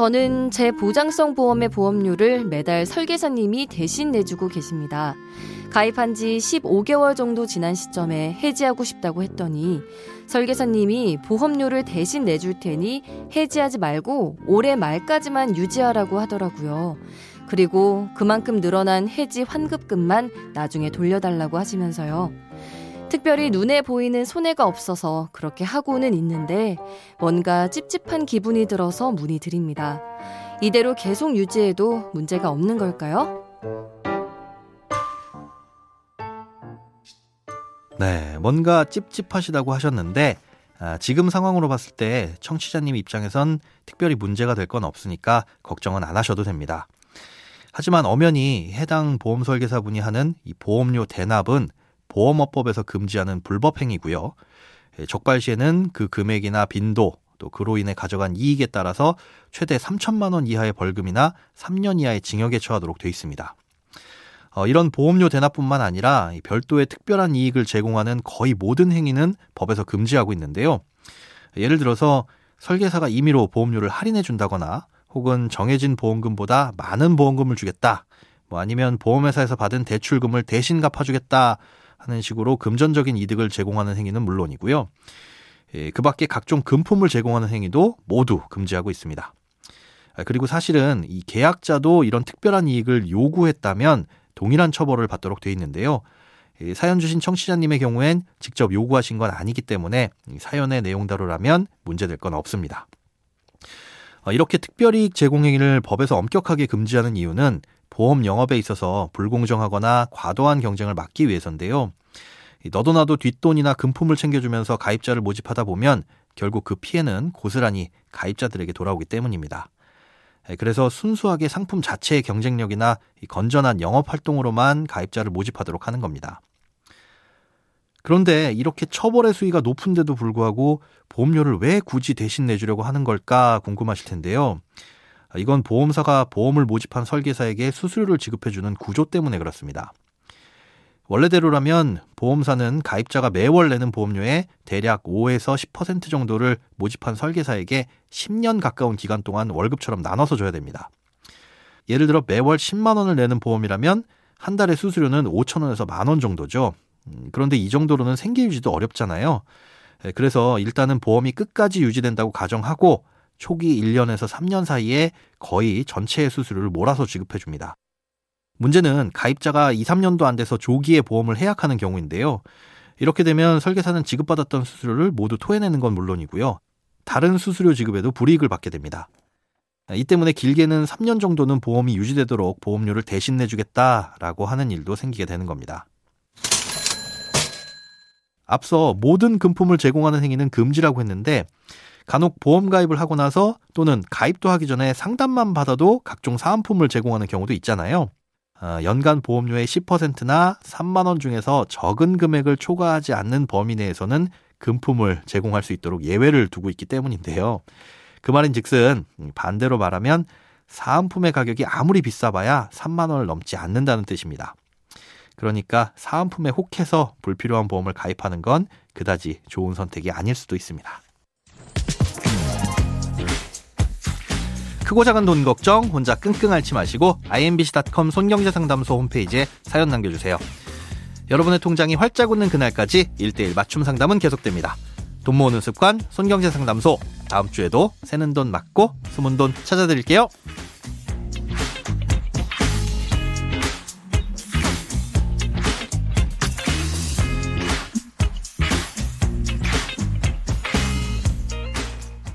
저는 제 보장성 보험의 보험료를 매달 설계사님이 대신 내주고 계십니다. 가입한 지 15개월 정도 지난 시점에 해지하고 싶다고 했더니 설계사님이 보험료를 대신 내줄 테니 해지하지 말고 올해 말까지만 유지하라고 하더라고요. 그리고 그만큼 늘어난 해지 환급금만 나중에 돌려달라고 하시면서요. 특별히 눈에 보이는 손해가 없어서 그렇게 하고는 있는데 뭔가 찝찝한 기분이 들어서 문의드립니다. 이대로 계속 유지해도 문제가 없는 걸까요? 네, 뭔가 찝찝하시다고 하셨는데 아, 지금 상황으로 봤을 때 청취자님 입장에선 특별히 문제가 될 건 없으니까 걱정은 안 하셔도 됩니다. 하지만 엄연히 해당 보험 설계사분이 하는 이 보험료 대납은 보험업법에서 금지하는 불법 행위고요. 예, 적발 시에는 그 금액이나 빈도 또 그로 인해 가져간 이익에 따라서 최대 3천만 원 이하의 벌금이나 3년 이하의 징역에 처하도록 돼 있습니다. 어, 이런 보험료 대납뿐만 아니라 별도의 특별한 이익을 제공하는 거의 모든 행위는 법에서 금지하고 있는데요. 예를 들어서 설계사가 임의로 보험료를 할인해 준다거나 혹은 정해진 보험금보다 많은 보험금을 주겠다. 뭐 아니면 보험회사에서 받은 대출금을 대신 갚아주겠다 하는 식으로 금전적인 이득을 제공하는 행위는 물론이고요. 예, 그 밖에 각종 금품을 제공하는 행위도 모두 금지하고 있습니다. 아, 그리고 사실은 이 계약자도 이런 특별한 이익을 요구했다면 동일한 처벌을 받도록 돼 있는데요. 사연 주신 청취자님의 경우엔 직접 요구하신 건 아니기 때문에 사연의 내용 대로라면 문제될 건 없습니다. 어, 이렇게 특별이익 제공 행위를 법에서 엄격하게 금지하는 이유는 보험 영업에 있어서 불공정하거나 과도한 경쟁을 막기 위해서인데요. 너도 나도 뒷돈이나 금품을 챙겨주면서 가입자를 모집하다 보면 결국 그 피해는 고스란히 가입자들에게 돌아오기 때문입니다. 그래서 순수하게 상품 자체의 경쟁력이나 건전한 영업 활동으로만 가입자를 모집하도록 하는 겁니다. 그런데 이렇게 처벌의 수위가 높은데도 불구하고 보험료를 왜 굳이 대신 내주려고 하는 걸까 궁금하실 텐데요. 이건 보험사가 보험을 모집한 설계사에게 수수료를 지급해주는 구조 때문에 그렇습니다. 원래대로라면 보험사는 가입자가 매월 내는 보험료의 대략 5에서 10% 정도를 모집한 설계사에게 10년 가까운 기간 동안 월급처럼 나눠서 줘야 됩니다. 예를 들어 매월 10만 원을 내는 보험이라면 한 달에 수수료는 5천 원에서 만 원 정도죠. 음, 그런데 이 정도로는 생계 유지도 어렵잖아요. 예, 그래서 일단은 보험이 끝까지 유지된다고 가정하고 초기 1년에서 3년 사이에 거의 전체의 수수료를 몰아서 지급해 줍니다. 문제는 가입자가 2, 3년도 안 돼서 조기에 보험을 해약하는 경우인데요. 이렇게 되면 설계사는 지급받았던 수수료를 모두 토해내는 건 물론이고요. 다른 수수료 지급에도 불이익을 받게 됩니다. 이 때문에 길게는 3년 정도는 보험이 유지되도록 보험료를 대신 내주겠다라고 하는 일도 생기게 되는 겁니다. 앞서 모든 금품을 제공하는 행위는 금지라고 했는데 간혹 보험 가입을 하고 나서 또는 가입도 하기 전에 상담만 받아도 각종 사은품을 제공하는 경우도 있잖아요. 어, 연간 보험료의 10%나 3만 원 중에서 적은 금액을 초과하지 않는 범위 내에서는 금품을 제공할 수 있도록 예외를 두고 있기 때문인데요. 그 말인 즉슨 반대로 말하면 사은품의 가격이 아무리 비싸봐야 3만 원을 넘지 않는다는 뜻입니다. 그러니까 사은품에 혹해서 불필요한 보험을 가입하는 건 그다지 좋은 선택이 아닐 수도 있습니다. 크고 작은 돈 걱정 혼자 끙끙 앓지 마시고 imbc.com 손경제상담소 홈페이지에 사연 남겨주세요. 여러분의 통장이 활짝 웃는 그날까지 1대1 맞춤 상담은 계속됩니다. 돈 모으는 습관 손경제상담소 다음 주에도 새는 돈 맞고 숨은 돈 찾아드릴게요.